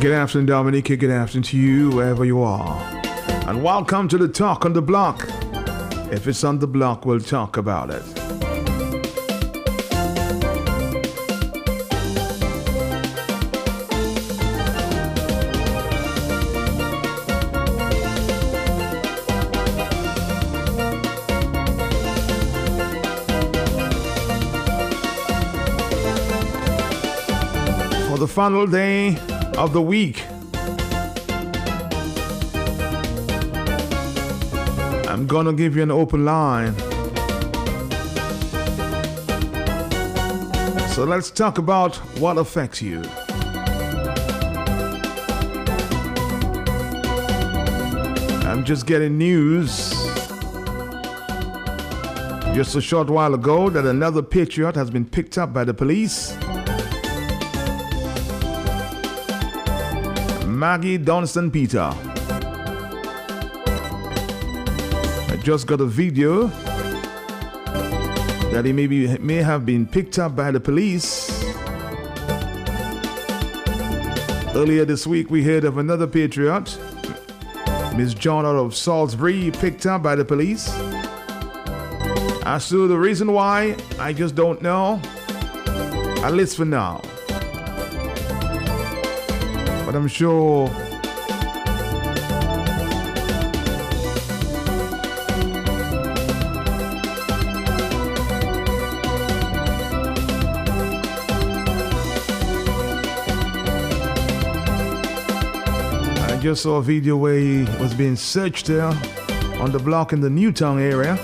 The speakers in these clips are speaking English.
Good afternoon, Dominica. Good afternoon to you, wherever you are. And welcome to the Talk on the Block. If it's on the block, we'll talk about it. For the final day of the week, I'm gonna give you an open line. So let's talk about what affects you. I'm just getting news just a short while ago that another patriot has been picked up by the police. Maggie Dunstan Peter. I just got a video that he may, be, may have been picked up by the police. Earlier this week, we heard of another patriot, Miss John out of Salisbury, picked up by the police. As to the reason why, I just don't know. At least for now. But I'm sure I just saw a video where he was being searched there on the block in the Newtown area.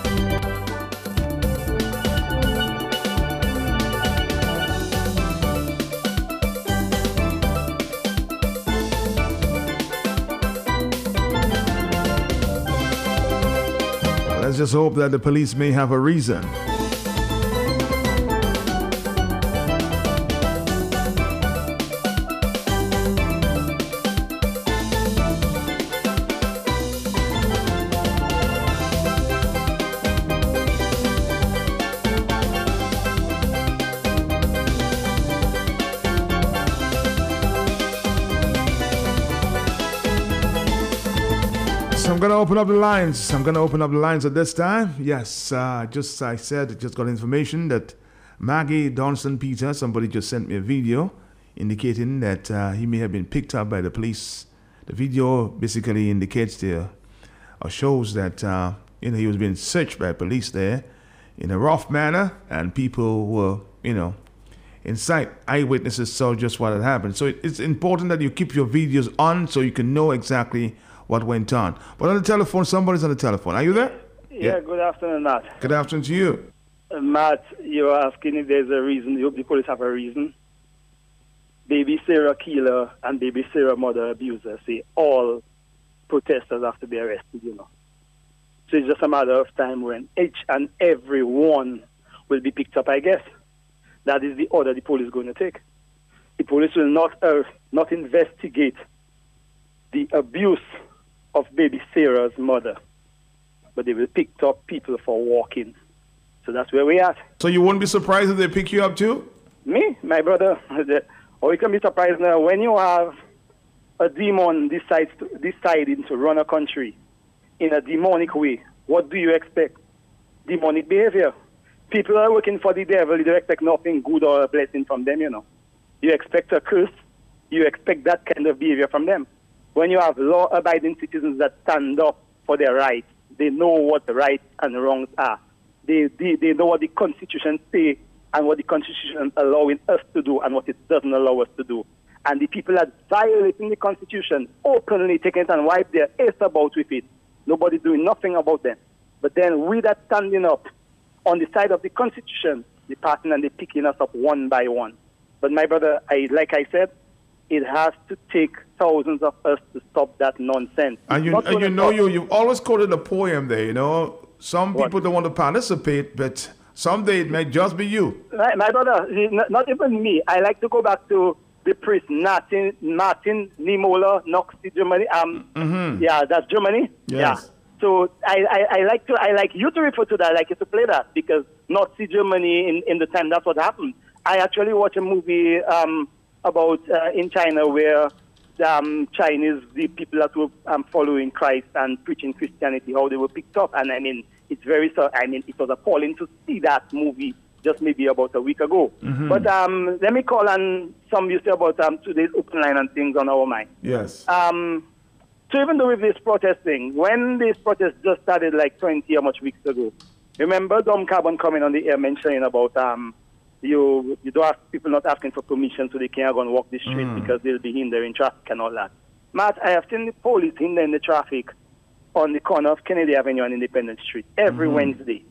Hope that the police may have a reason. Open up the lines. I'm gonna open up the lines at this time. Yes, uh, just I said, just got information that Maggie Dunstan Peter, somebody just sent me a video indicating that uh, he may have been picked up by the police. The video basically indicates there or shows that uh, you know he was being searched by police there in a rough manner, and people were you know in sight. Eyewitnesses saw just what had happened. So it- it's important that you keep your videos on so you can know exactly what went on. But on the telephone, somebody's on the telephone. Are you there? Yeah, good afternoon, Matt. Good afternoon to you. Uh, Matt, you're asking if there's a reason. You hope the police have a reason. Baby Sarah killer and baby Sarah mother abuser say all protesters have to be arrested, you know. So it's just a matter of time when each and every one will be picked up, I guess. That is the order the police is going to take. The police will not, uh, not investigate the abuse of baby Sarah's mother, but they will pick up people for walking. So that's where we at. So you won't be surprised if they pick you up too? Me, my brother, or you can be surprised now when you have a demon decides to, deciding to run a country in a demonic way. What do you expect? Demonic behavior. People are working for the devil. You don't expect nothing good or a blessing from them. You know, you expect a curse. You expect that kind of behavior from them. When you have law-abiding citizens that stand up for their rights, they know what the rights and wrongs are. They, they, they know what the Constitution say and what the Constitution allowing us to do and what it doesn't allow us to do. And the people that violating the Constitution openly taking it and wipe their ass about with it. Nobody doing nothing about them. But then we that standing up on the side of the Constitution, the passing and they picking us up one by one. But my brother, I like I said, it has to take thousands of us to stop that nonsense. And you, and you know, you you've always quoted a poem there. You know, some What? people don't want to participate, but someday it may just be you. My, my brother, not, even me. I like to go back to the priest Martin Martin Niemöller, Nazi, Germany. Um, yeah, that's Germany. Yes. Yeah. So I, I, I like to I like you to refer to that. I like you to play that because Nazi Germany in, in the time that's what happened. I actually watched a movie um, about uh, in China where um, Chinese, the people that were um, following Christ and preaching Christianity, how they were picked up. And I mean, it's very, I mean, it was appalling to see that movie just maybe about a week ago. Mm-hmm. But um, let me call on some you say about um, today's open line and things on our mind. Yes. Um, so even though with this protesting, when this protest just started like 20 or much weeks ago, remember Dom Carbon coming on the air mentioning about um, you you don't have people not asking for permission so they can't go and walk the street Mm. because they'll be hindering traffic and all that. Matt, I have seen the police hindering the traffic on the corner of Kennedy Avenue and Independence Street every Wednesday.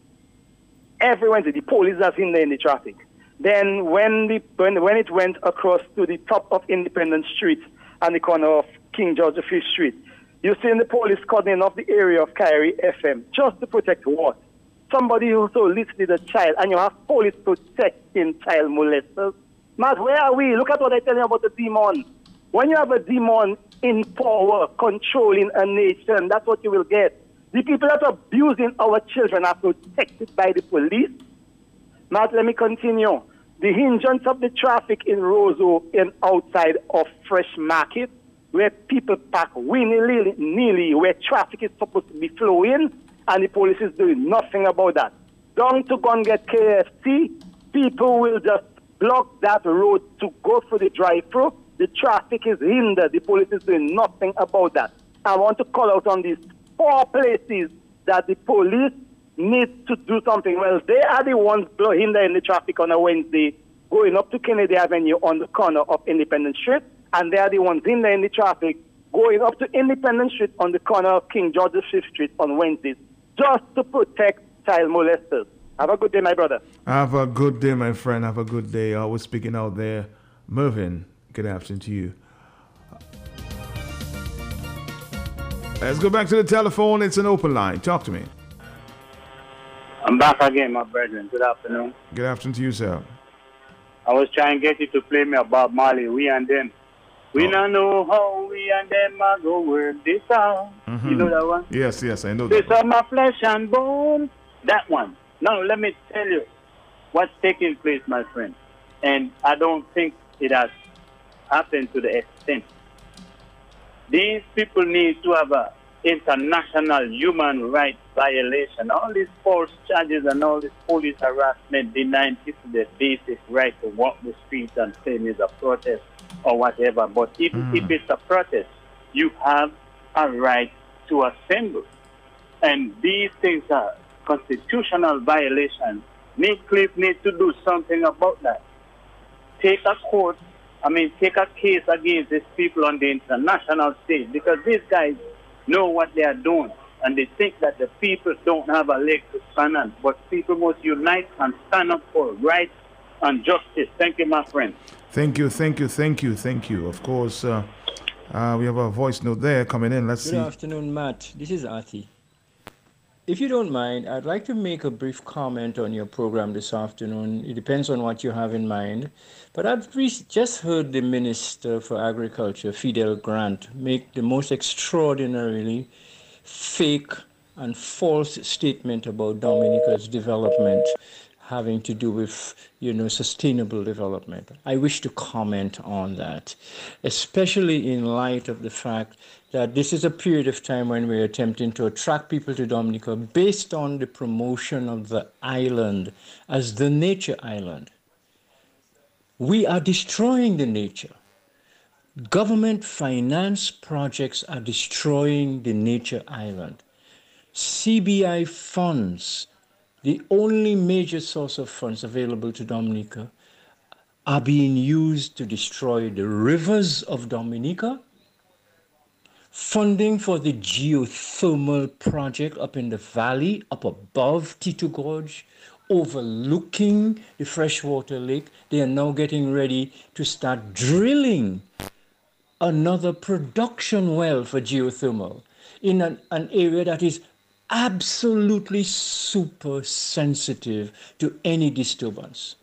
Every Wednesday, the police are hindering the traffic. Then when the when, when it went across to the top of Independence Street and the corner of King George V Street, you see the police cordoning off the area of Kairi FM just to protect what? Somebody who so listed a child, and you have police protecting child molesters. Matt, where are we? Look at what I tell you about the demon. When you have a demon in power, controlling a nation, that's what you will get. The people that are abusing our children are protected by the police. Matt, let me continue. The hindrance of the traffic in Roseau and outside of Fresh Market, where people park willy nilly, where traffic is supposed to be flowing, and the police is doing nothing about that. Down to go and get KFC, people will just block that road to go through the drive-through. The traffic is hindered. The police is doing nothing about that. I want to call out on these four places that the police need to do something. Well, they are the ones hindering the traffic on a Wednesday, going up to Kennedy Avenue on the corner of Independence Street, and they are the ones hindering the traffic going up to Independence Street on the corner of King George V Street on Wednesdays, just to protect child molesters. Have a good day, my brother. Have a good day, my friend. Have a good day. I was speaking out there. Mervin, good afternoon to you. Let's go back to the telephone. It's an open line. Talk to me. I'm back again, my brethren. Good afternoon. Good afternoon to you, sir. I was trying to get you to play me about Marley, We and Them. We Oh. don't know how we and them are go work this out. Mm-hmm. You know that one? Yes, yes, I know This that. are my flesh and bone. That one. Now, let me tell you what's taking place, my friend. And I don't think it has happened to the extent. These people need to have a international human rights violation. All these false charges and all this police harassment denying people their basic right to walk the streets and saying it's a protest or whatever. But even hmm. if it's a protest, you have a right to assemble. And these things are constitutional violations. Nick Cliff needs to do something about that. Take a court, I mean, take a case against these people on the international stage because these guys know what they are doing and they think that the people don't have a leg to stand on. But people must unite and stand up for rights and justice. Thank you, my friend. Thank you, thank you, thank you, thank you. Of course, uh, uh, we have a voice note there coming in. Let's Good see. Good afternoon, Matt. This is Ati. If you don't mind, I'd like to make a brief comment on your program this afternoon. It depends on what you have in mind. But I've re- just heard the Minister for Agriculture, Fidel Grant, make the most extraordinarily fake and false statement about Dominica's development having to do with you know sustainable development. I wish to comment on that, especially in light of the fact that this is a period of time when we're attempting to attract people to Dominica based on the promotion of the island as the nature island. We are destroying the nature. Government finance projects are destroying the nature island. CBI funds, the only major source of funds available to Dominica, are being used to destroy the rivers of Dominica. Funding for the geothermal project up in the valley, up above Titou Gorge, overlooking the freshwater lake. They are now getting ready to start drilling another production well for geothermal in an, an area that is absolutely super sensitive to any disturbance.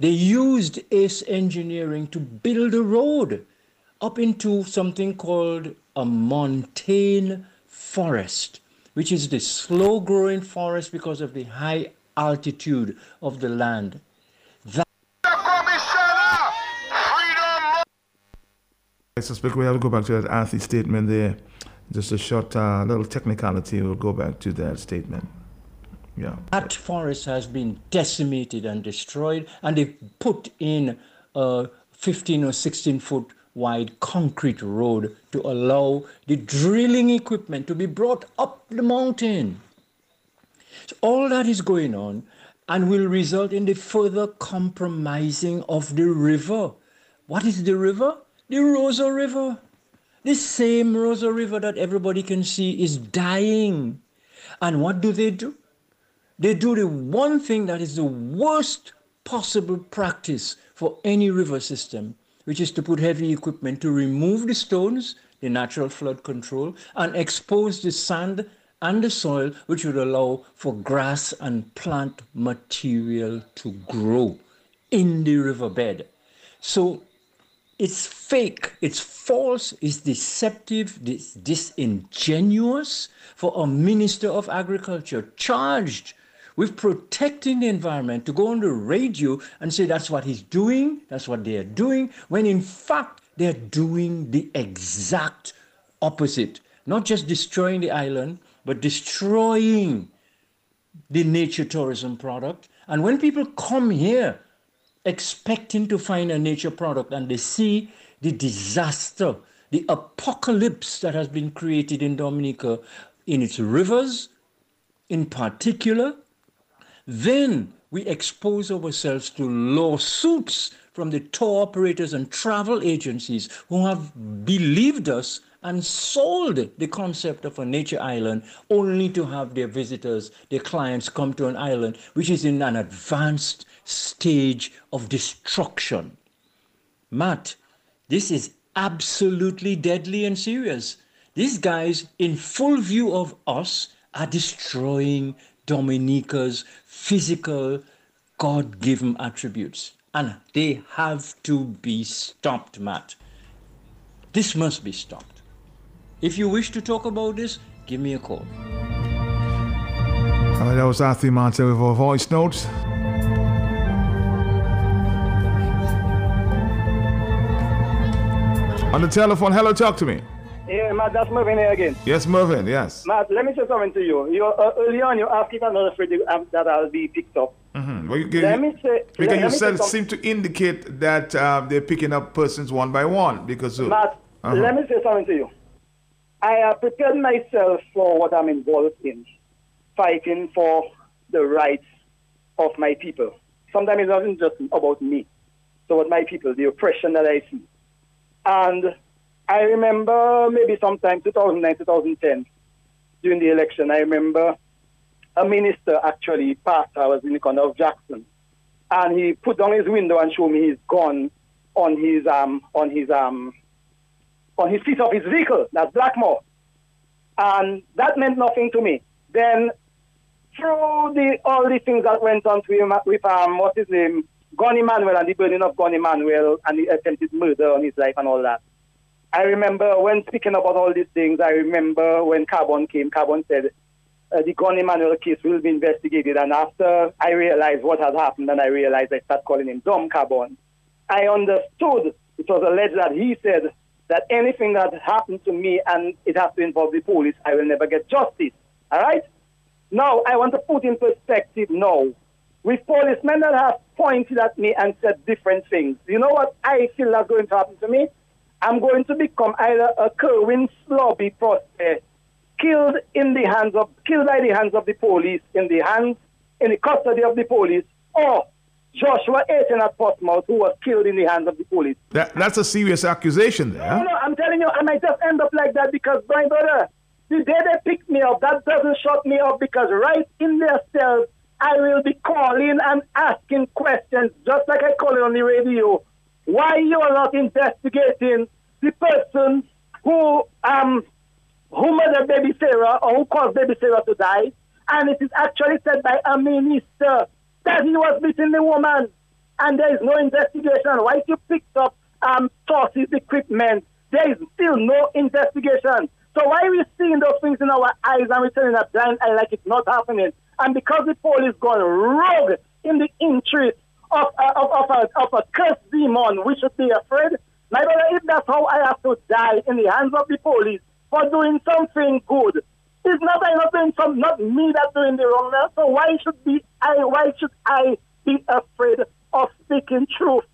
They used ACE engineering to build a road up into something called a montane forest, which is the slow growing forest because of the high altitude of the land. I suspect we have to go back to that Arthur statement there. Just a short uh, little technicality. We'll go back to that statement. Yeah. That forest has been decimated and destroyed, and they've put in a 15 or 16 foot wide concrete road to allow the drilling equipment to be brought up the mountain. So all that is going on and will result in the further compromising of the river. What is the river? The Roseau River. The same Roseau River that everybody can see is dying. And what do they do? They do the one thing that is the worst possible practice for any river system, which is to put heavy equipment to remove the stones, the natural flood control, and expose the sand and the soil, which would allow for grass and plant material to grow in the riverbed. So it's fake, it's false, it's deceptive, it's disingenuous for a minister of agriculture charged with protecting the environment to go on the radio and say that's what he's doing, that's what they're doing, when in fact they're doing the exact opposite. Not just destroying the island, but destroying the nature tourism product. And when people come here expecting to find a nature product and they see the disaster, the apocalypse that has been created in Dominica in its rivers in particular, then we expose ourselves to lawsuits from the tour operators and travel agencies who have believed us and sold the concept of a nature island only to have their visitors, their clients come to an island which is in an advanced stage of destruction. Matt, this is absolutely deadly and serious. These guys, in full view of us, are destroying Dominica's physical, God given attributes. And they have to be stopped, Matt. This must be stopped. If you wish to talk about this, give me a call. All right, that was Arthur Martin with our voice notes. On the telephone, hello, talk to me. Yeah, Matt, that's Mervyn here again. Yes, Mervyn, yes. Matt, let me say something to you. you uh, early on, you asked if I'm not afraid that I'll be picked up. Mm-hmm. Well, you, let me say. Because let, you let said seem to indicate that uh, they're picking up persons one by one. Because of, Matt, uh-huh. let me say something to you. I have prepared myself for what I'm involved in, fighting for the rights of my people. Sometimes it doesn't just about me, so what my people, the oppression that I see. And I remember maybe sometime 2009, 2010, during the election, I remember a minister actually passed, I was in the corner of Jackson, and he put down his window and showed me his gun on his um on his um on his seat of his vehicle, that's Blackmoore. And that meant nothing to me. Then through the all the things that went on with, with um what's his name, Gunny Manuel and the burning of Gunny Manuel and the attempted murder on his life and all that. I remember when speaking about all these things, I remember when Carbon came, Carbon said uh, the Gunny Manuel case will be investigated. And after I realized what had happened and I realized I started calling him Dumb Carbon, I understood it was alleged that he said that anything that happened to me and it has to involve the police, I will never get justice. All right? Now, I want to put in perspective now with policemen that have pointed at me and said different things. You know what I feel that's going to happen to me? I'm going to become either a Kerwin Slobby Prosper, killed in the hands of, killed by the hands of the police, in the hands, in the custody of the police, or Joshua Aiton at Portsmouth, who was killed in the hands of the police. That, that's a serious accusation there. No, no, I'm telling you, I might just end up like that because, my brother, the day they pick me up, that doesn't shut me up because right in their cells, I will be calling and asking questions, just like I call it on the radio. Why you are not investigating the person who um who murdered baby Sarah or who caused baby Sarah to die, and it is actually said by a minister that he was beating the woman, and there is no investigation. Why you picked up um sources, equipment? There is still no investigation. So why are we seeing those things in our eyes and we're turning a blind eye like it's not happening? And because the police gone rogue in the interest of, uh, of, of, a, of a cursed demon, we should be afraid My brother, if that's how I have to die in the hands of the police for doing something good, it's not I not doing some, not me that's doing the wrong. So why should be I? Why should I be afraid of speaking truth,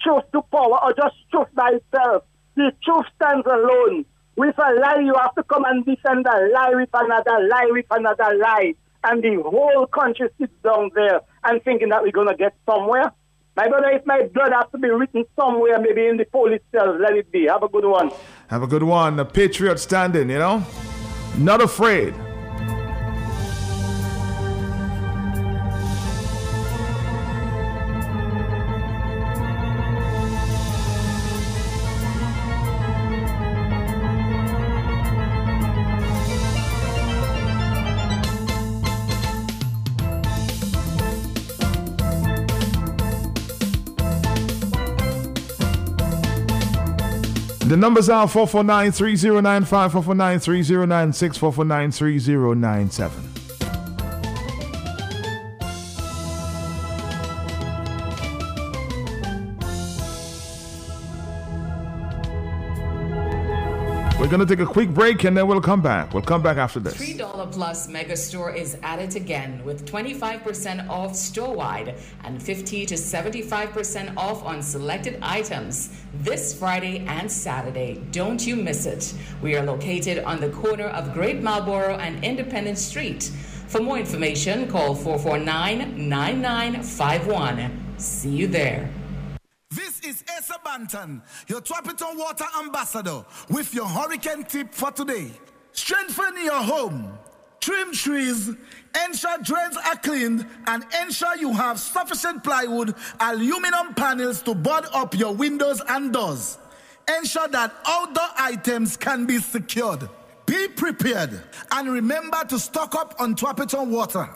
truth to power, or just truth by itself? The truth stands alone. With a lie, you have to come and defend a lie with another lie with another lie. And the whole country sits down there and thinking that we're to get somewhere. My brother, if my blood has to be written somewhere, maybe in the police cells, let it be. Have a good one. Have a good one. A patriot standing, you know? Not afraid. The numbers are 449 3095, 449 3096, 449 3097. Going to take a quick break and then we'll come back. We'll come back after this. $3 Plus Mega Store is at it again with 25% off store wide and 50 to 75% off on selected items this Friday and Saturday. Don't you miss it. We are located on the corner of Great Marlborough and Independence Street. For more information, call 449 9951. See you there. This is Asa Bantan, your Twapiton Water Ambassador, with your hurricane tip for today. Strengthen your home, trim trees, ensure drains are cleaned, and ensure you have sufficient plywood, aluminum panels to board up your windows and doors. Ensure that outdoor items can be secured. Be prepared and remember to stock up on Twapiton water.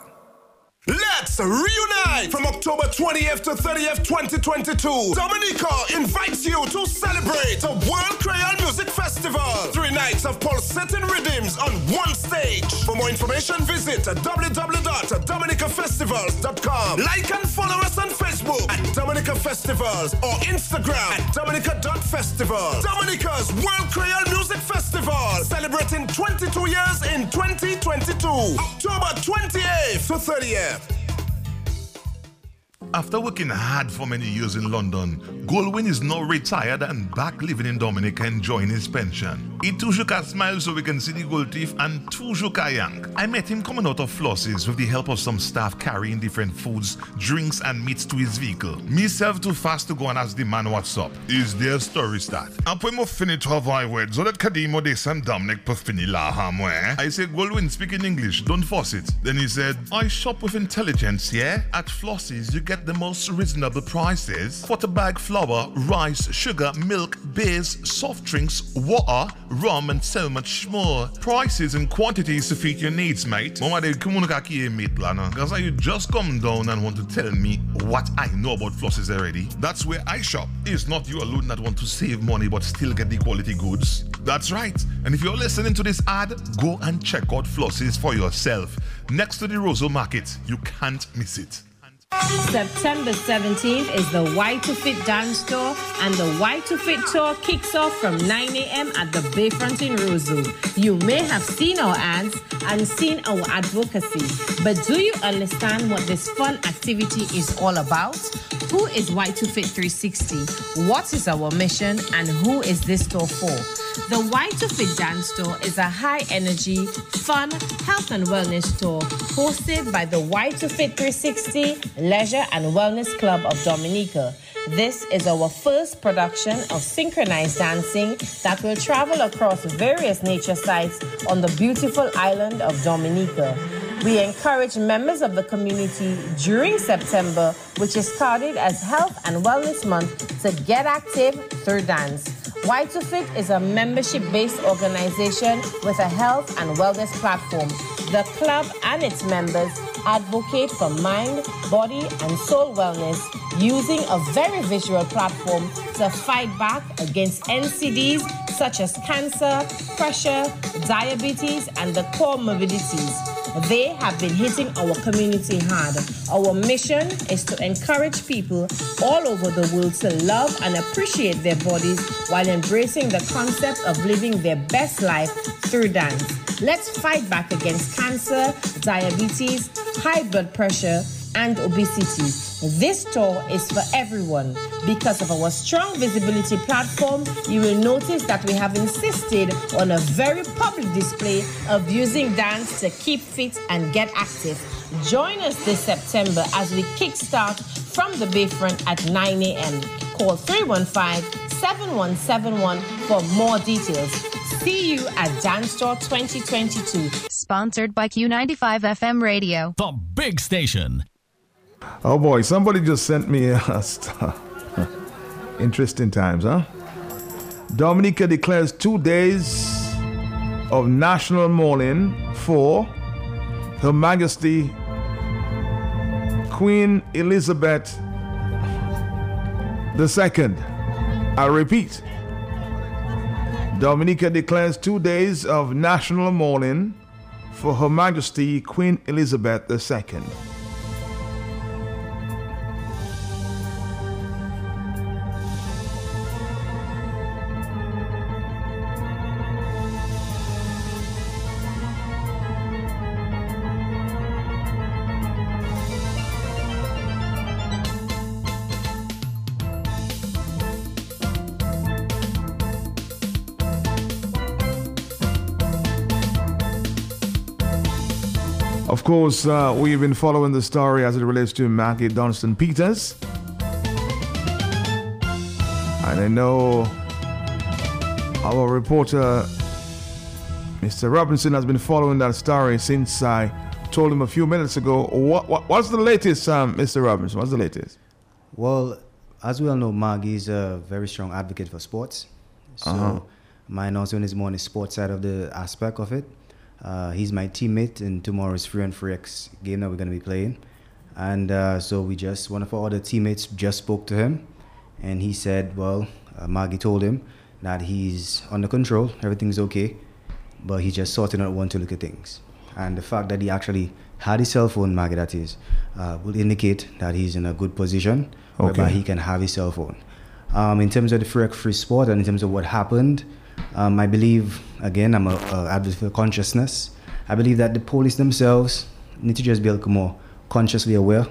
Let's reunite from October 20th to 30th, 2022. Dominica invites you to celebrate the World Creole Music Festival. Three nights of pulsating rhythms on one stage. For more information, visit www.dominicafestivals.com. Like and follow us on Facebook at Dominica Festivals or Instagram at Dominica.festival. Dominica's World Creole Music Festival, celebrating 22 years in 2022. October 28th to 30th. After working hard for many years in London, Goldwyn is now retired and back living in Dominica enjoying his pension. He toujours smile so we can see the gold teeth and toujours yank. I met him coming out of Floss's with the help of some staff carrying different foods, drinks and meats to his vehicle. Me Myself too fast to go and ask the man what's up. Is their story start? Après mo fini to avoid words, so that Kadimo de Sam Dominic per fini la hamwe. Eh? I said, Goldwyn, speak in English, don't force it. Then he said, I shop with intelligence, yeah? At Floss's you get the most reasonable prices. Quarter bag flour, rice, sugar, milk, beers, soft drinks, water, rum, and so much more. Prices and quantities to fit your needs, mate. Mama, they come on mate, lana. Cause you just come down and want to tell me what I know about Floss's already. That's where I shop. It's not you alone that want to save money but still get the quality goods. That's right. And if you're listening to this ad, go and check out Floss's for yourself. Next to the Roseau Market, you can't miss it. September 17th is the Y to Fit dance tour, and the Y to Fit tour kicks off from 9 a.m. at the Bayfront in Roseau. You may have seen our ads and seen our advocacy, but do you understand what this fun activity is all about? Who is Y to Fit 360? What is our mission, and who is this tour for? The Y to Fit Dance Tour is a high energy, fun, health and wellness tour hosted by the Y to Fit 360 Leisure and Wellness Club of Dominica. This is our first production of synchronized dancing that will travel across various nature sites on the beautiful island of Dominica. We encourage members of the community during September, which is started as Health and Wellness Month, to get active through dance. Y2Fit is a membership based organization with a health and wellness platform. The club and its members advocate for mind, body, and soul wellness using a very visual platform to fight back against NCDs such as cancer, pressure, diabetes, and the comorbidities. They have been hitting our community hard. Our mission is to encourage people all over the world to love and appreciate their bodies while embracing the concept of living their best life through dance. Let's fight back against cancer, diabetes, high blood pressure, and obesity. This tour is for everyone. Because of our strong visibility platform, you will notice that we have insisted on a very public display of using dance to keep fit and get active. Join us this September as we kickstart from the Bayfront at 9 a.m. Call 315 7171 for more details. See you at Dance Tour 2022. Sponsored by Q95 FM Radio. The big station. Oh boy, somebody just sent me a star. Interesting times, huh? Dominica declares two days of national mourning for Her Majesty Queen Elizabeth II. I repeat, Dominica declares two days of national mourning for Her Majesty Queen Elizabeth II. Course, uh, we've been following the story as it relates to Maggie Dunston Peters. And I know our reporter, Mr. Robinson, has been following that story since I told him a few minutes ago. What, what What's the latest, um, Mr. Robinson? What's the latest? Well, as we all know, Maggie is a very strong advocate for sports. So Uh-huh. my announcement is more on the sports side of the aspect of it. Uh, he's my teammate in tomorrow's Free and Free X game that we're going to be playing. And uh, so we just, one of our other teammates just spoke to him. And he said, well, uh, Maggie told him that he's under control, everything's okay. But he's just sorting out one to look at things. And the fact that he actually had his cell phone, Maggie, that is, uh, will indicate that he's in a good position whereby he can have his cell phone. Um, in terms of the free, free sport and in terms of what happened, um, I believe, again, I'm a, a advocate for consciousness. I believe that the police themselves need to just be a little more consciously aware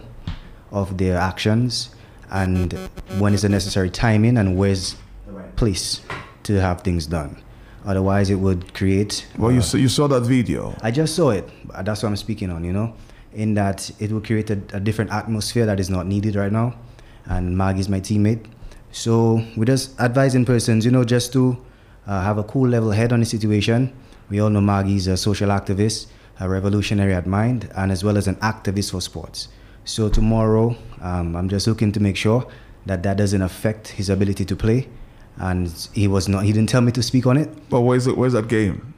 of their actions and when is the necessary timing and where's the right place to have things done. Otherwise, it would create. Well, you, uh, saw, you saw that video. I just saw it. That's what I'm speaking on, you know, in that it will create a, a different atmosphere that is not needed right now. And Maggie's my teammate. So we're just advising persons, you know, just to uh, have a cool level head on the situation. We all know Maggie's a social activist, a revolutionary at mind, and as well as an activist for sports. So tomorrow, um, I'm just looking to make sure that that doesn't affect his ability to play. And he was not. He didn't tell me to speak on it. But where's it? Where's that game?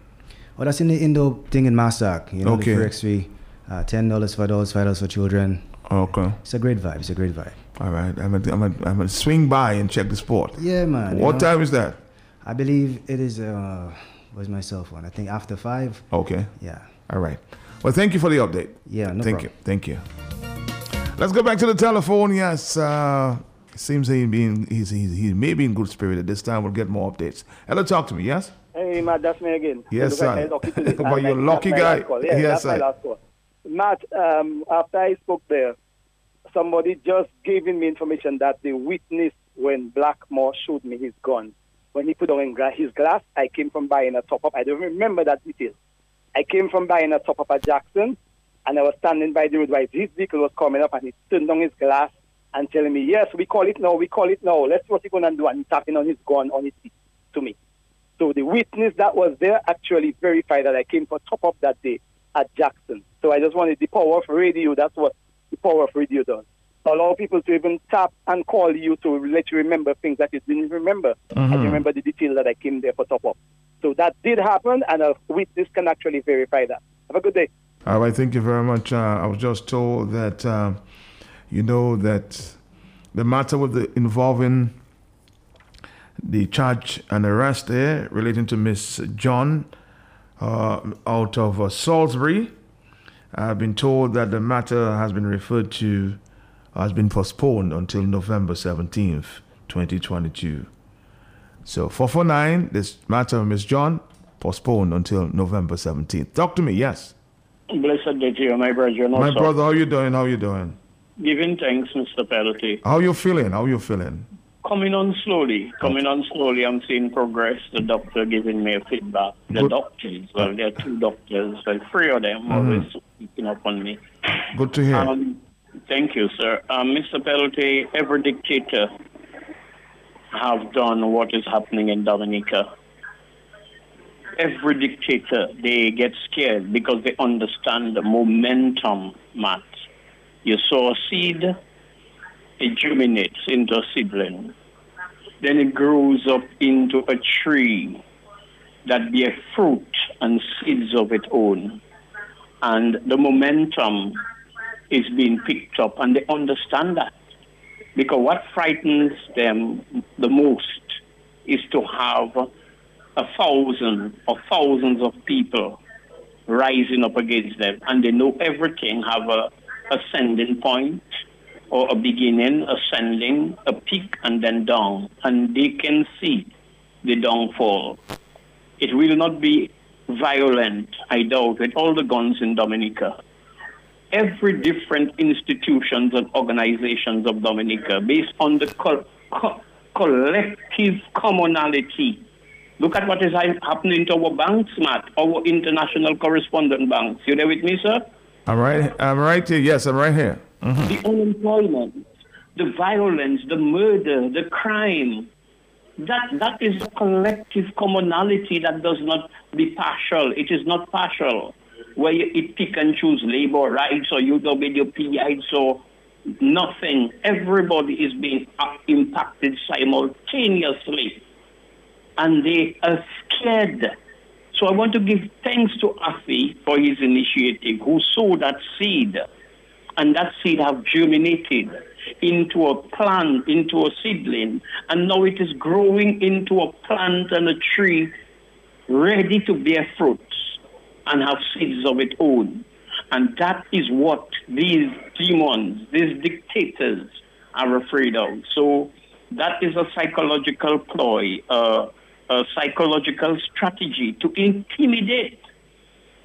Well, that's in the indoor thing in Massac. You know, Okay. the free X3, uh, ten dollars for adults, five dollars for children. Okay. It's a great vibe. It's a great vibe. All right. I'm gonna I'm to I'm swing by and check the sport. Yeah, man. you What know. time is that? I believe it is. Uh, where's my cell phone? I think after five. Okay. Yeah. All right. Well, thank you for the update. Yeah, no Thank problem. you. Thank you. Let's go back to the telephone. Yes. Uh, seems he being he's, he's he may be in good spirit at this time. We'll get more updates. Hello, talk to me. Yes. Hey, Matt, that's me again. Yes, sir. Lucky. But And you're that's lucky guy. Yeah, Yes, that's my sir. last call. Matt, um, after I spoke there, somebody just gave me information that the witness when Blackmoore showed me his gun, when he put on his glass, I came from buying a top up. I don't remember that detail. I came from buying a top up at Jackson, and I was standing by the road while his vehicle was coming up, and he turned on his glass and telling me, "Yes, we call it now. We call it now. Let's see what he's going to do." And he tapping on his gun on his seat to me. So the witness that was there actually verified that I came for top up that day at Jackson. So I just wanted the power of radio. That's what the power of radio does. Allow people to even tap and call you to let you remember things that you didn't remember. Mhm. you remember the detail that I came there for top up. So that did happen, and a witness can actually verify that. Have a good day. All right, thank you very much. Uh, I was just told that uh, you know that the matter with the involving the charge and arrest there relating to Miss John uh, out of uh, Salisbury, I've been told that the matter has been referred to, has been postponed until November 17th, 2022. So 449, this matter, Miss John, postponed until November 17th. Talk to me, yes. Blessed day to you, my brother. My brother, how you doing? How you doing? Giving thanks, Mr. Penalty. How you feeling? How you feeling? Coming on slowly. Coming on slowly. I'm seeing progress. The doctor giving me a feedback. The Good. doctors, well, there are two doctors, well, three of them Mhm. always picking up on me. Good to hear. Um, thank you, sir. Um, Mr. Penalty, every dictator have done what is happening in Dominica. Every dictator, they get scared because they understand the momentum, Matt. You sow a seed, it germinates into a seedling. Then it grows up into a tree that bear fruit and seeds of its own. And the momentum is being picked up, and they understand that. Because what frightens them the most is to have a thousand or thousands of people rising up against them, and they know everything have a ascending point or a beginning, ascending, a peak, and then down, and they can see the downfall. It will not be violent, I doubt, with all the guns in Dominica. Every different institutions and organizations of Dominica, based on the co- co- collective commonality. Look at what is happening to our banks, Matt, our international correspondent banks. You there with me, sir? I'm right. I'm right here. Yes, I'm right here. Mhm. the unemployment, the violence, the murder, the crime. That that is a collective commonality that does not be partial. It is not partial, where you it pick and choose labor rights or UWP rights or nothing. Everybody is being impacted simultaneously, and they are scared. So I want to give thanks to Afi for his initiative, who sowed that seed and that seed have germinated into a plant, into a seedling, and now it is growing into a plant and a tree ready to bear fruits and have seeds of its own. And that is what these demons, these dictators are afraid of. So that is a psychological ploy, uh, a psychological strategy to intimidate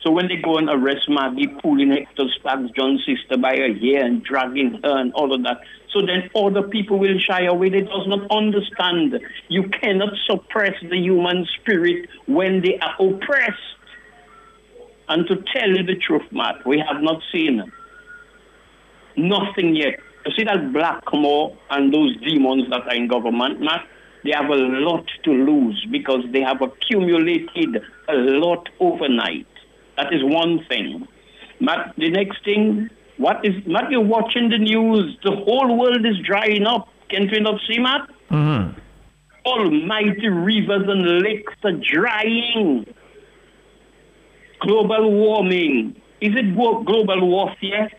so when they go and arrest Maggie, pulling Hector Spags, John's sister by her hair and dragging her and all of that, so then other people will shy away. They does not understand. You cannot suppress the human spirit when they are oppressed. And to tell you the truth, Matt, we have not seen nothing yet. You see that Blackmoore and those demons that are in government, Matt, they have a lot to lose because they have accumulated a lot overnight. That is one thing. Matt, the next thing, what is, Matt, you're watching the news. The whole world is drying up. Can't you not see, Matt? Mm-hmm. Almighty rivers and lakes are drying. Global warming. Is it global warfare?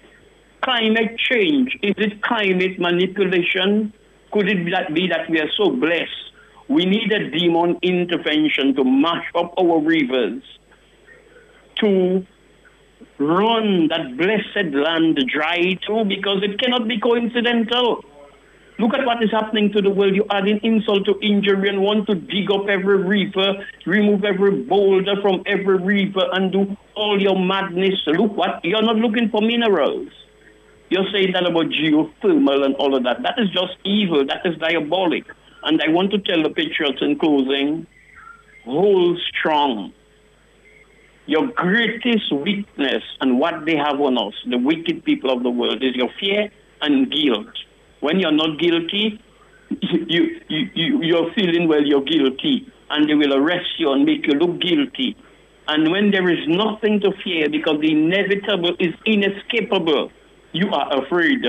Climate change. Is it climate manipulation? Could it be that we are so blessed? We need a demon intervention to mash up our rivers to run that blessed land dry too because it cannot be coincidental. Look at what is happening to the world. You add in insult to injury and want to dig up every river, remove every boulder from every river and do all your madness. Look what you're not looking for minerals. You're saying that about geothermal and all of that. That is just evil. That is diabolic. And I want to tell the patriots in closing, hold strong. Your greatest weakness and what they have on us, the wicked people of the world, is your fear and guilt. When you're not guilty, you, you, you, you're feeling, well, you're guilty, and they will arrest you and make you look guilty. And when there is nothing to fear because the inevitable is inescapable, you are afraid.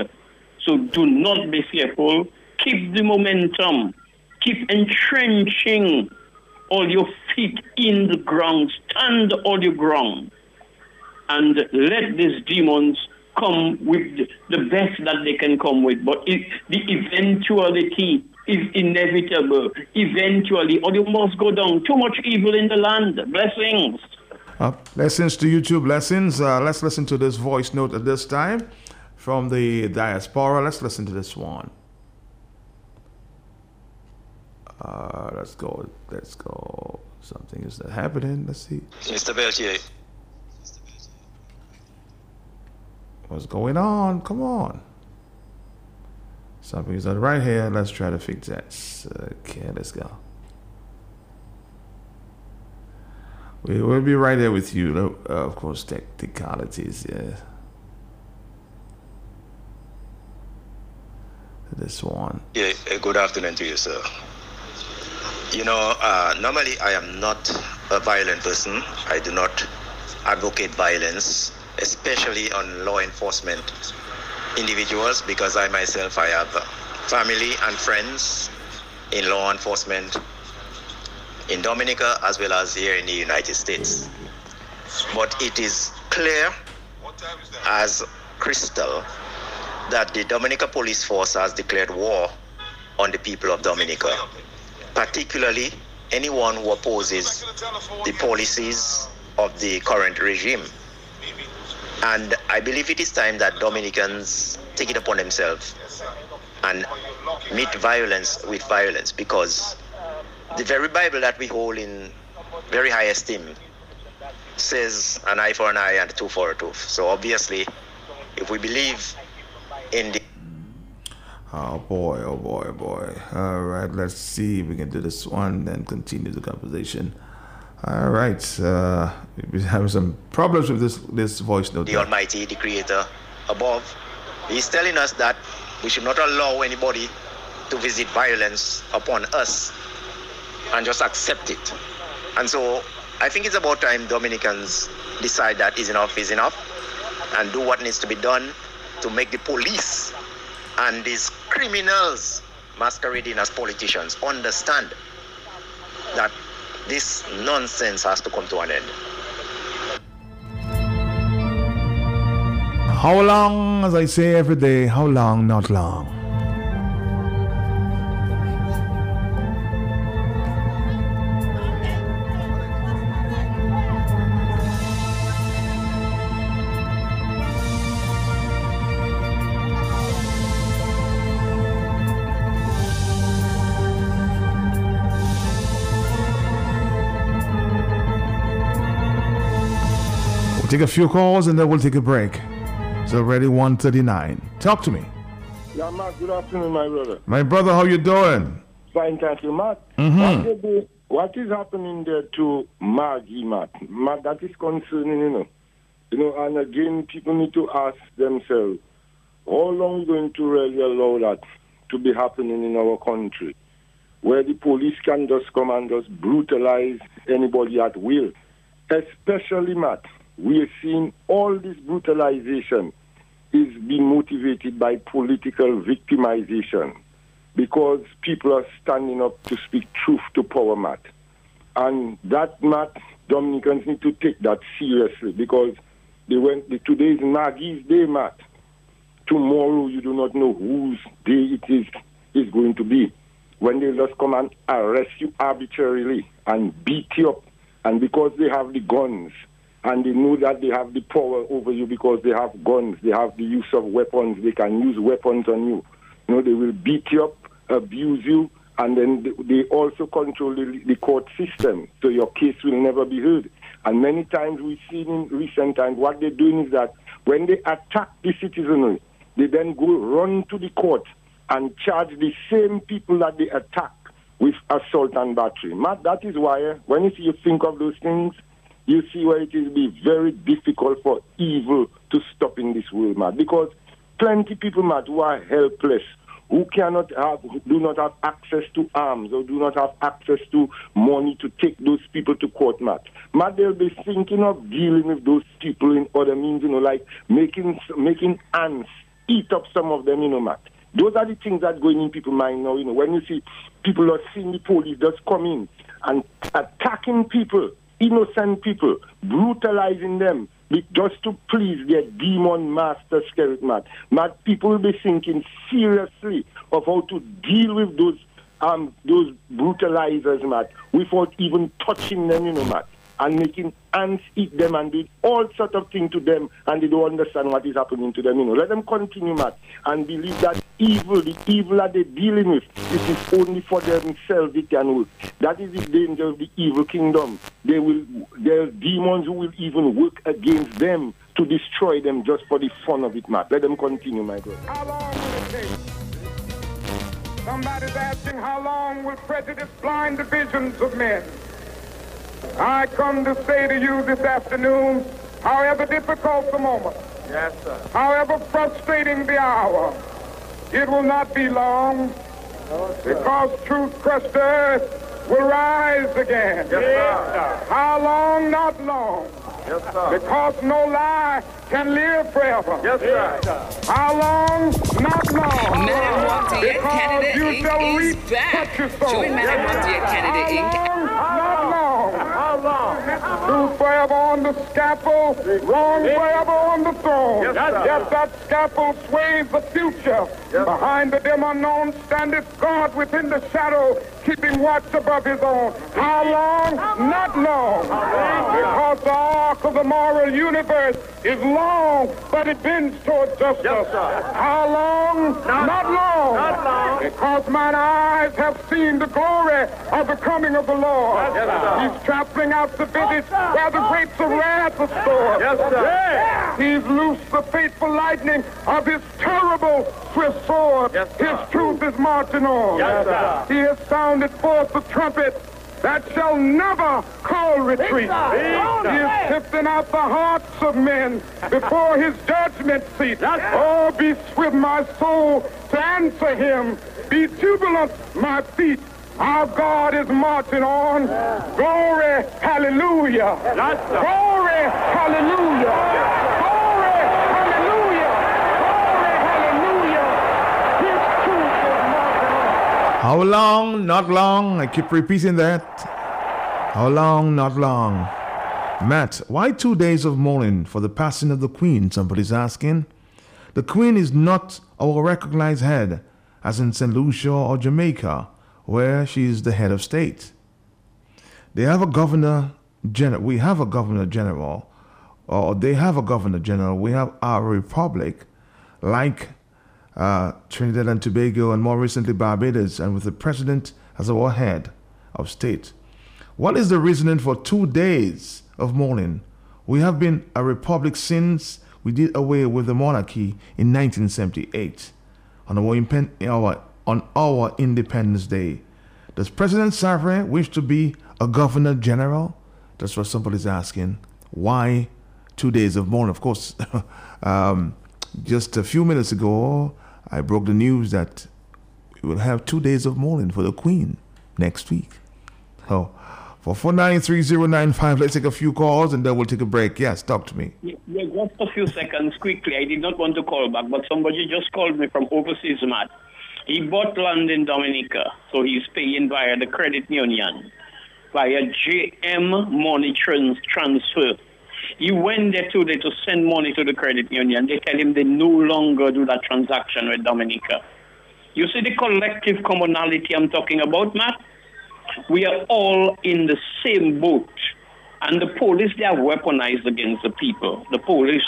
So do not be fearful. Keep the momentum. Keep entrenching all your feet in the ground. Stand all your ground. And let these demons come with the best that they can come with. But if the eventuality is inevitable. Eventually, or you must go down. Too much evil in the land. Blessings. Uh, lessons to YouTube lessons. Uh, let's listen to this voice note at this time from the diaspora. Let's listen to this one. Uh, let's go. Let's go. Something is happening. Let's see. Mr. Belchier. What's going on? Come on. Something is not right here. Let's try to fix that. Okay, let's go. We will be right there with you. Uh, of course, technicalities. Yeah. This one. Yeah. Good afternoon to you, sir. You know, uh, normally I am not a violent person. I do not advocate violence, especially on law enforcement individuals, because I myself I have family and friends in law enforcement in Dominica as well as here in the United States. But it is clear as crystal that the Dominica Police Force has declared war on the people of Dominica, particularly anyone who opposes the policies of the current regime. And I believe it is time that Dominicans take it upon themselves and meet violence with violence because the very Bible that we hold in very high esteem says an eye for an eye and a tooth for a tooth. So obviously, if we believe in the Oh boy, oh boy, oh boy. All right, let's see if we can do this one and continue the conversation. All right, uh, we're having some problems with this this voice note. the Almighty, the Creator above. He's telling us that we should not allow anybody to visit violence upon us and just accept it. And so I think it's about time Dominicans decide that is enough is enough and do what needs to be done to make the police and these criminals masquerading as politicians understand that this nonsense has to come to an end. How long, as I say every day, how long, not long. We'll take a few calls and then we'll take a break. It's already 139. Talk to me. Yeah, Matt, good afternoon, my brother. My brother, how you doing? Fine, thank you, Matt. Mhm. What, is happening there to Maggie, Matt? Matt, that is concerning, you know. You know, and again, people need to ask themselves, how long are we going to really allow that to be happening in our country? Where the police can just come and just brutalize anybody at will. Especially, Matt, we are seeing all this brutalization is being motivated by political victimization because people are standing up to speak truth to power, Matt. And that, Matt, Dominicans need to take that seriously because they went, the, Maggie's day, Matt. Tomorrow you do not know whose day it is is going to be. When they just come and arrest you arbitrarily and beat you up, and because they have the guns, and they know that they have the power over you because they have guns, they have the use of weapons, they can use weapons on you. You know, they will beat you up, abuse you, and then they- also control the, the court system, so your case will never be heard. And many times we've seen in recent times what they're doing is that when they attack the citizenry, they then go run to the court and charge the same people that they attack with assault and battery. Matt, that is why eh, when you see you think of those things, you see where it will be very difficult for evil to stop in this world, Matt. Because plenty people, Matt, who are helpless, who cannot have, do not have access to arms or do not have access to money to take those people to court, Matt. Matt, they'll be thinking of dealing with those people in other means, you know, like making making ants eat up some of them, you know, Matt. Those are the things that going in people's mind now, you know. When you see people are seeing the police just come in and attacking people, innocent people, brutalizing them just to please their demon master spirit, Matt. Matt, people will be thinking seriously of how to deal with those um those brutalizers, Matt, without even touching them, you know, Matt. And making ants eat them and did all sort of things to them and they don't understand what is happening to them. You know, let them continue, Matt, and believe that evil, the evil that they're dealing with, it is only for themselves it can work. That is the danger of the evil kingdom. They will, there are demons who will even work against them to destroy them just for the fun of it, Matt. Let them continue, my brother. How long will it take? Somebody's asking how long will prejudice blind the visions of men? I come to say to you this afternoon, however difficult the moment, yes, sir. however frustrating the hour, it will not be long no, because truth crushed earth will rise again. Yes, sir. How long? Not long. Yes, sir. Because no lie can live forever. Yes, sir. How long? Not long. Madam Montier, because Canada you Inc. is back. what you sow. Join Madam Montier, Canada Inc. Long? Not long. How long? Truth forever on the scaffold, wrong forever on the throne. Yes, sir. Yes, that scaffold sways the future. Behind the dim unknown standeth God within the shadow, keeping watch above his own. How long? Not long. Because the arc of the moral universe is long, but it bends toward justice. Yes, sir. How long? Not, long. Not long. Because mine eyes have seen the glory of the coming of the Lord. Yes. He's trampling out the village where the grapes of wrath are stored. Yes, sir. He's loosed the fateful lightning of his terrible swift sword. Yes, his truth is marching on. Yes. He has sounded forth the trumpet that shall never call retreat. He is sifting out the hearts of men before his judgment seat. Oh, be swift, my soul, to answer him. Be jubilant, my feet. Our God is marching on. Glory, hallelujah. Glory, hallelujah. Glory, hallelujah. Glory, hallelujah. His truth is marching on. How long? Not long. I keep repeating that. How long? Not long. Matt, why two days of mourning for the passing of the Queen? Somebody's asking. The Queen is not our recognized head, as in St. Lucia or Jamaica, where she is the head of state. They have a governor general. We have a governor general, or they have a governor general. We have our republic, like uh, Trinidad and Tobago, and more recently Barbados, and with the president as our head of state. What is the reasoning for two days of mourning? We have been a republic since we did away with the monarchy in 1978 on our, on our Independence Day. Does President Savarin wish to be a governor general? That's what somebody's asking. Why two days of mourning? Of course, um, just a few minutes ago, I broke the news that we will have two days of mourning for the Queen next week. So, for 4930995, let's take a few calls and then we'll take a break. Yes, talk to me. Yeah, just a few seconds quickly. I did not want to call back, but somebody just called me from overseas, Matt. He bought land in Dominica, so he's paying via the credit union, via JM money trans- transfer. He went there today to send money to the credit union. They tell him they no longer do that transaction with Dominica. You see the collective commonality I'm talking about, Matt? We are all in the same boat. And the police, they are weaponized against the people. The police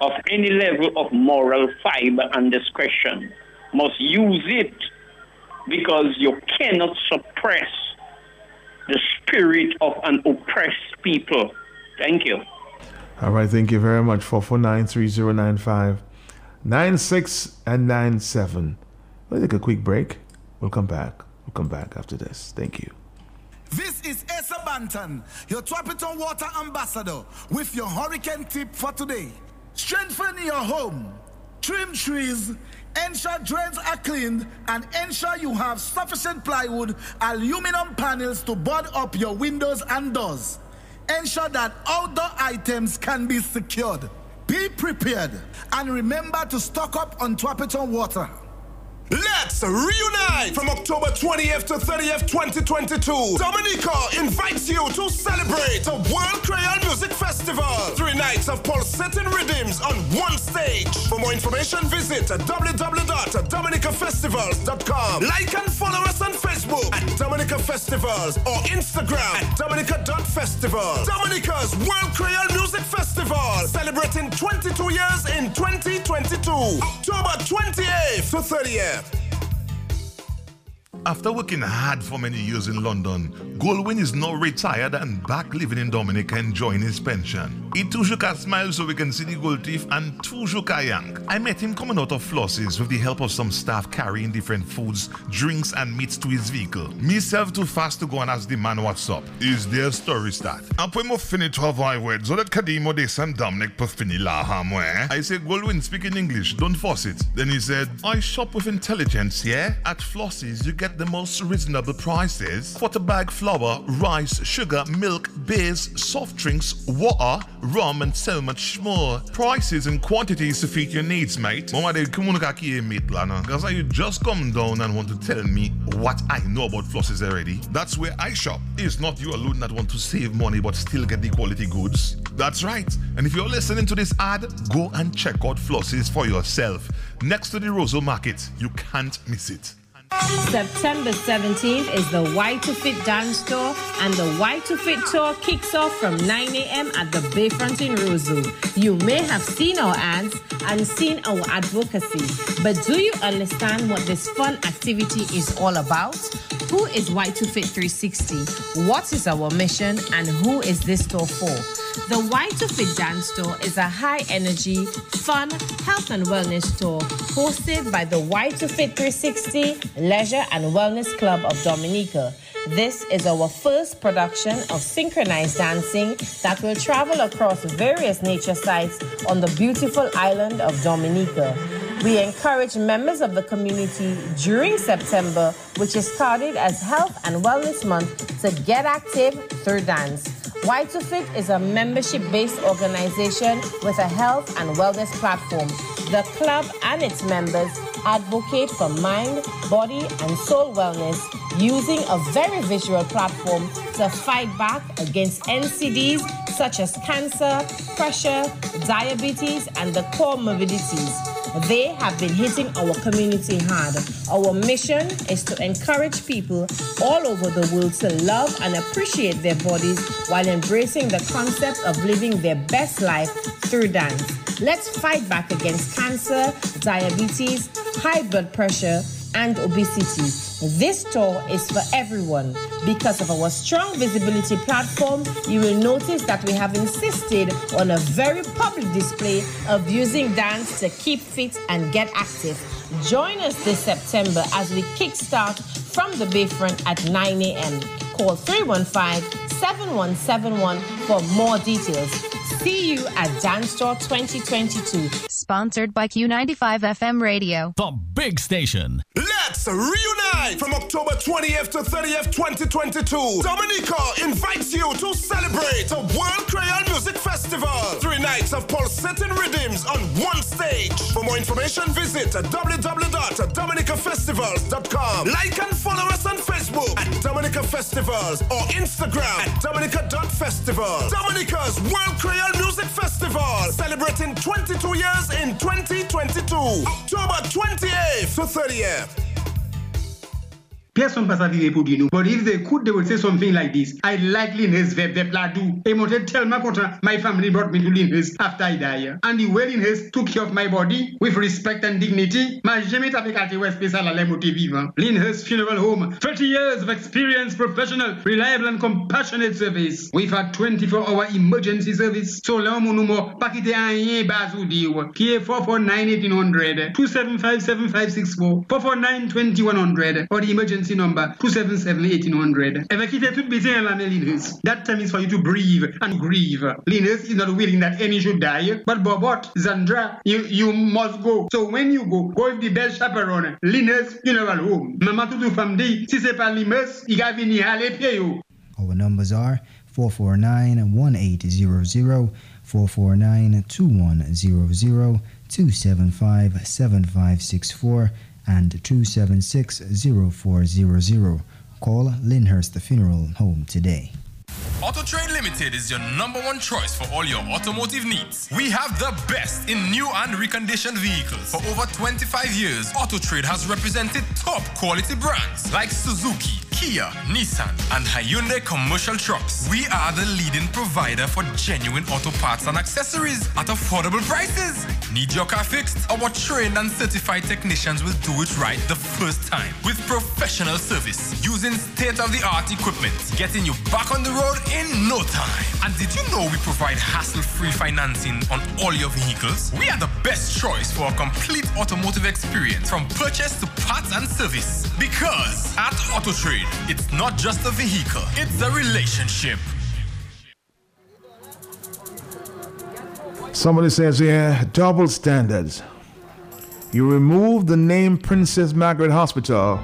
of any level of moral fiber and discretion must use it because you cannot suppress the spirit of an oppressed people. Thank you. All right, thank you very much. 4493095 96 and 97. We'll take a quick break. We'll come back. We'll come back after this. Thank you. This is Asa Bantan, your Tropiton Water Ambassador, with your hurricane tip for today. Strengthen your home, trim trees, ensure drains are cleaned, and ensure you have sufficient plywood, aluminum panels to board up your windows and doors. Ensure that outdoor items can be secured. Be prepared and remember to stock up on Tropiton water. Let's reunite from October 20th to 30th, 2022. Dominica invites you to celebrate the World Creole Music Festival. Three nights of pulsating rhythms on one stage. For more information, visit www.dominicafestivals.com. Like and follow us on Facebook at Dominica Festivals or Instagram at dominica.festival. Dominica's World Creole Music Festival, celebrating 22 years in 2022. October 28th to 30th. After working hard for many years in London, Goldwyn is now retired and back living in Dominica enjoying his pension. He toujours smile so we can see the gold teeth and toujours yank. I met him coming out of Floss's with the help of some staff carrying different foods, drinks and meats to his vehicle. Me Myself too fast to go and ask the man what's up. Is their story start? Après mo fini 12 I words, so that Kadimo de Sam Dominic per fini la hamwe. Eh? I said, Goldwyn, speak in English, don't force it. Then he said, I shop with intelligence, yeah? At Floss's you get the most reasonable prices. Quarter bag flour, rice, sugar, milk, beers, soft drinks, water, rum, and so much more. Prices and quantities to fit your needs, mate. Mama, they come on mate, lana. Because you just come down and want to tell me what I know about Floss's already. That's where I shop. It's not you alone that want to save money but still get the quality goods. That's right. And if you're listening to this ad, go and check out Floss's for yourself. Next to the Roseau Market, you can't miss it. September 17th is the Y to Fit Dance Tour, and the Y to Fit Tour kicks off from 9 a.m. at the Bayfront in Roseau. You may have seen our ads and seen our advocacy, but do you understand what this fun activity is all about? Who is Y to Fit 360? What is our mission, and who is this tour for? The Y to Fit Dance Tour is a high energy, fun, health and wellness tour hosted by the Y to Fit 360 Leisure and Wellness Club of Dominica. This is our first production of synchronized dancing that will travel across various nature sites on the beautiful island of Dominica. We encourage members of the community during September, which is started as Health and Wellness Month, to get active through dance. Y2Fit is a membership based organization with a health and wellness platform. The club and its members advocate for mind, body, and soul wellness using a very visual platform to fight back against NCDs such as cancer, pressure, diabetes, and the comorbidities. They have been hitting our community hard. Our mission is to encourage people all over the world to love and appreciate their bodies while embracing the concept of living their best life through dance. Let's fight back against cancer, diabetes, high blood pressure, and obesity. This tour is for everyone. Because of our strong visibility platform, you will notice that we have insisted on a very public display of using dance to keep fit and get active. Join us this September as we kickstart from the Bayfront at 9 a.m. Call 315 7171 for more details. See you at Dance Tour 2022. Sponsored by Q95 FM Radio. The big station. Let's reunite from October 20th to 30th, 2022. Dominica invites you to celebrate a World Creole Music Festival. Three nights of pulsating rhythms on one stage. For more information, visit www.dominicafestivals.com. Like and follow us on Facebook at Dominica Festivals or Instagram at Dominica.festival. Dominica's World Creole Music Festival, celebrating 22 years in 2022. October 28th to 30th. Personne pas arrivé pour dire nous. But if they could, they would say something like this. I like Linus Vep Vep Ladu. Et mon tell my content, my family brought me to Linus after I die. And the way took care of my body with respect and dignity, m'a jamais tapé carte ouais spécial à l'émoté vivant. Linus Funeral Home, 30 years of experience, professional, reliable and compassionate service. We've had 24-hour emergency service. So là, mon numéro, pas quitter un rien bas ou dire, qui est 449-1800, 275-7564, 449-2100, or the emergency number 277-1800. If I keep it busy Linus, that time is for you to breathe and grieve. Linus is not willing that any should die, but Bobot, Zandra, you, you must go. So when you go, go with the best chaperone, Linus Funeral Home. Mama Tutu Famdi, si c'est pas Linus, il. Our numbers are 449-1800, 449-2100, 275-7564, and 276-0400. Call Lyndhurst Funeral Home today. Auto Trade Limited is your number one choice for all your automotive needs. We have the best in new and reconditioned vehicles. For over 25 years, Auto Trade has represented top quality brands like Suzuki, Kia, Nissan, and Hyundai commercial trucks. We are the leading provider for genuine auto parts and accessories at affordable prices. Need your car fixed? Our trained and certified technicians will do it right the first time with professional service using state-of-the-art equipment, getting you back on the road in no time. And did you know we provide hassle-free financing on all your vehicles? We are the best choice for a complete automotive experience from purchase to parts and service. Because at Auto Trade, it's not just a vehicle, it's a relationship. Somebody says here, double standards. You remove the name Princess Margaret Hospital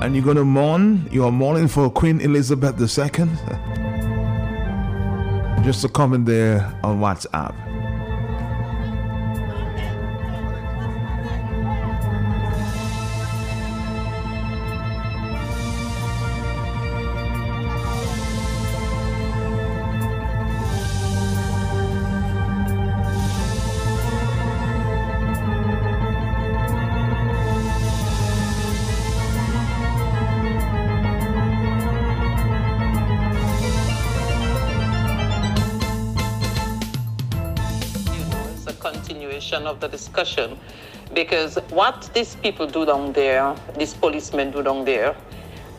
and you're going to mourn, you're mourning for Queen Elizabeth II? Just a comment there on WhatsApp. What these people do down there, these policemen do down there,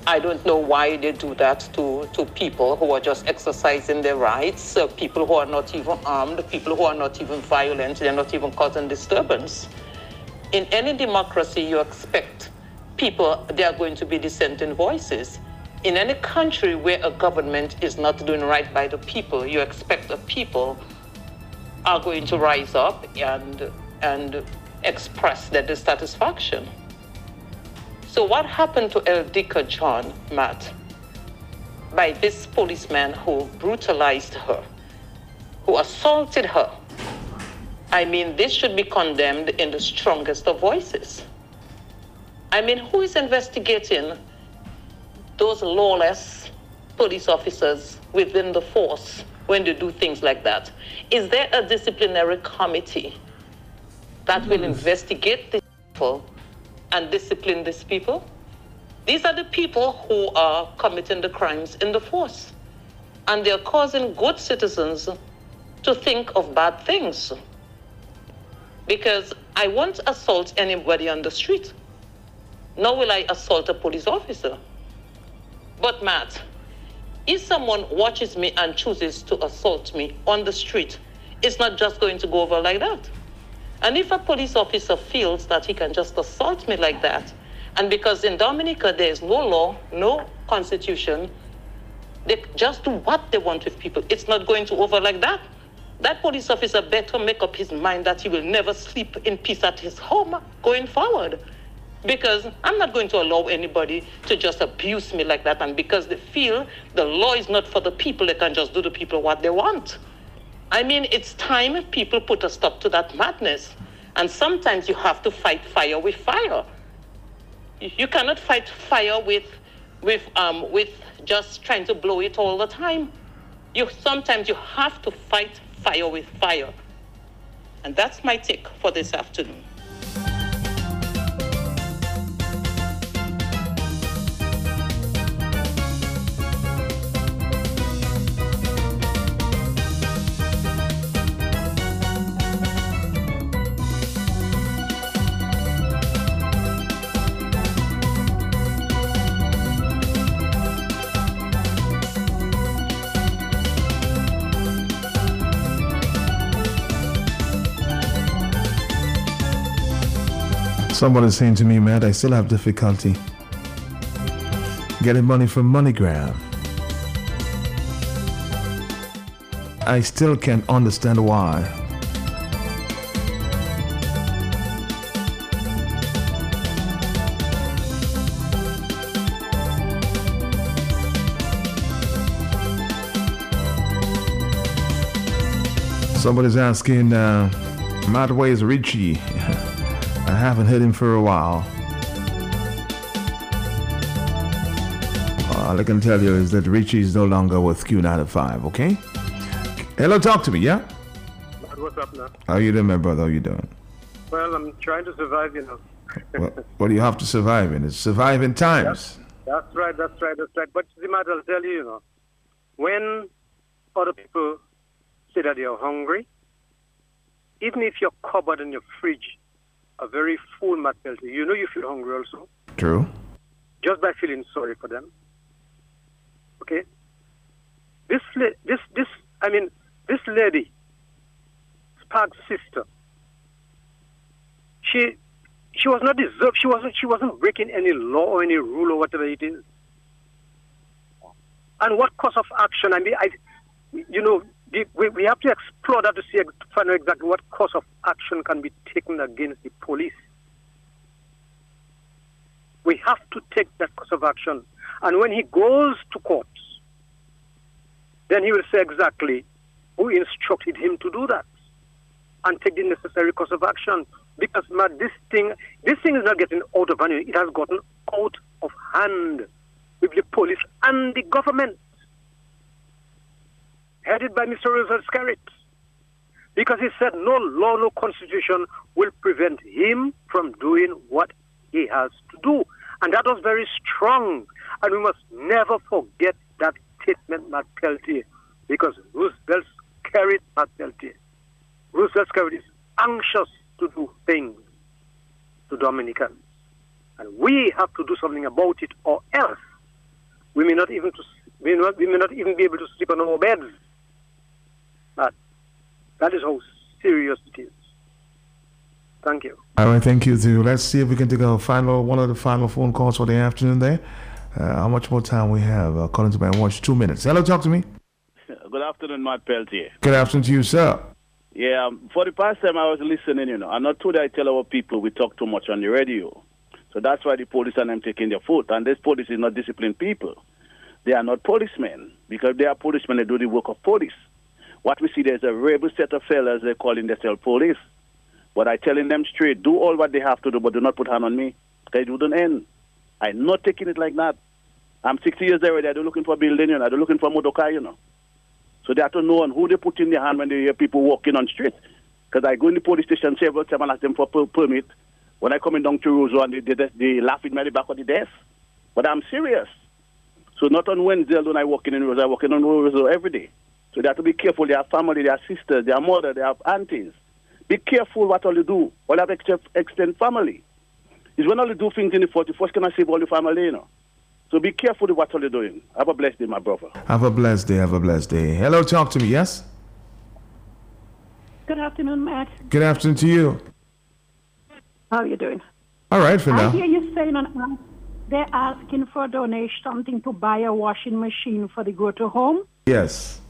I don't know why they do that to, to people who are just exercising their rights, uh, people who are not even armed, people who are not even violent, they're not even causing disturbance. In any democracy, you expect people, they are going to be dissenting voices. In any country where a government is not doing right by the people, you expect the people are going to rise up and, and express their dissatisfaction. So, what happened to Eldika John, Matt, by this policeman who brutalized her, who assaulted her? I mean, this should be condemned in the strongest of voices. I mean, who is investigating those lawless police officers within the force when they do things like that. Is there a disciplinary committee that will investigate these people and discipline these people? These are the people who are committing the crimes in the force. And they're causing good citizens to think of bad things. Because I won't assault anybody on the street, nor will I assault a police officer. But, Matt, if someone watches me and chooses to assault me on the street, it's not just going to go over like that. And if a police officer feels that he can just assault me like that, and because in Dominica there is no law, no constitution, they just do what they want with people. It's not going to over like that. That police officer better make up his mind that he will never sleep in peace at his home going forward because I'm not going to allow anybody to just abuse me like that. And because they feel the law is not for the people, they can just do the people what they want. I mean, it's time people put a stop to that madness. And sometimes you have to fight fire with fire. You cannot fight fire with, with, um, with just trying to blow it all the time. You sometimes you have to fight fire with fire. And that's my take for this afternoon. Somebody's saying to me, Matt, I still have difficulty getting money from MoneyGram. I still can't understand why. Somebody's asking, uh, Matt, where's Richie? I haven't heard him for a while. All I can tell you is that Richie is no longer with Q95, okay? Hello, talk to me, yeah? What's up now? How you doing, my brother? How you doing? Well, I'm trying to survive, you know. well, what do you have to survive in? It's surviving times. That's right, that's right, that's right. But the matter, I'll tell you, you know, when other people say that they're hungry, even if your cupboard and your fridge are very full, Peltier, you know you feel hungry also. True. Just by feeling sorry for them. Okay? This, this, this, I mean, this lady, Spark's sister, she, she was not deserved. She wasn't. She wasn't breaking any law or any rule or whatever it is. And what course of action? I mean, I, you know, we, we have to explore that to see ex- find out exactly what course of action can be taken against the police. We have to take that course of action. And when he goes to court, then he will say exactly who instructed him to do that and take the necessary course of action. Because man, this thing, this thing is not getting out of hand. It has gotten out of hand with the police and the government, headed by Mr. Roosevelt Skerrit. Because he said no law, no constitution will prevent him from doing what he has to do. And that was very strong. And we must never forget that statement, Matt Peltier, because Roosevelt Skerrit Matt Peltier. Roosevelt is anxious to do things to Dominicans. And we have to do something about it, or else we may not even to, we may not, we may not even be able to sleep on our beds. But that is how serious it is. Thank you. All right, thank you too. Let's see if we can take a final one of the final phone calls for the afternoon. There, uh, how much more time we have? Uh, according to my watch, two minutes. Hello, talk to me. Good afternoon, Matt Peltier. Good afternoon to you, sir. Yeah, um, for the past time I was listening, you know, I'm not told I tell our people we talk too much on the radio. So that's why the police and them taking their foot. And this police is not disciplined people. They are not policemen. Because they are policemen, they do the work of police. What we see there's a rebel set of fellas they're calling themselves police. But I telling them straight, do all what they have to do, but do not put hand on me. Because it wouldn't end. I'm not taking it like that. I'm 60 years already. I don't looking for building, you know. I don't looking for motorcar, you know. So they have to know on who they put in their hand when they hear people walking on the street. Because I go in the police station several times and ask them for per- permit. When I come in down to Roseau and they, they, they laugh at me at the back of the desk. But I'm serious. So not on Wednesday when I walk in in I walk in on Roseau every day. So they have to be careful. They have family, they have sisters, they have mother, they have aunties. Be careful what all you do. All have extend, extend family. It's when all you do things in the 41st can I save all the family, you know. So be careful with what all you're doing. Have a blessed day, my brother. Have a blessed day. Have a blessed day. Hello, talk to me. Yes. Good afternoon, Matt. Good afternoon to you. How are you doing? All right for I now. hear you saying on they're asking for a donation, something to buy a washing machine for the go to home. Yes.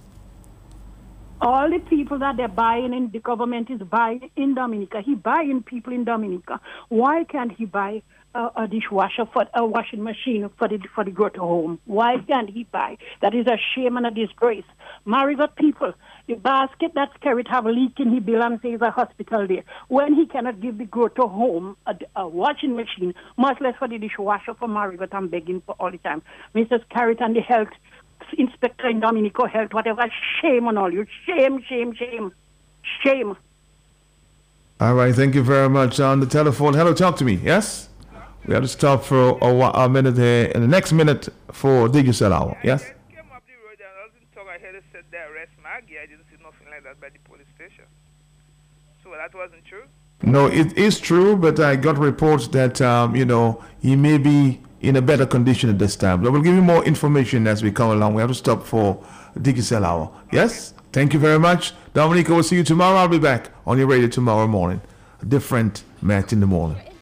All the people that they're buying in the government is buying in Dominica. He buying people in Dominica. Why can't he buy a, a dishwasher for a washing machine for the for the go to home? Why can't he buy? That is a shame and a disgrace. Marigot people, the basket that's carried have a leak in his bill a hospital there. When he cannot give the go to home a, a washing machine, much less for the dishwasher for Marigot, I'm begging for all the time. Mrs. Carrot and the health inspector in Dominico Health, whatever, shame on all you. Shame, shame, shame. Shame. All right. Thank you very much. On the telephone. Hello, talk to me. Yes. We have to stop for a, whi- a minute here. In the next minute for Digicel Hour. Yes. talk, I heard it said they arrest Maggie. I didn't see nothing like that by the police station. So that wasn't true. No, it is true, but I got reports that um, you know he may be in a better condition at this time. But we'll give you more information as we come along. We have to stop for Digicel Hour. Yes. Thank you very much, Dominique. We'll see you tomorrow. I'll be back on your radio tomorrow morning. A different match in the morning.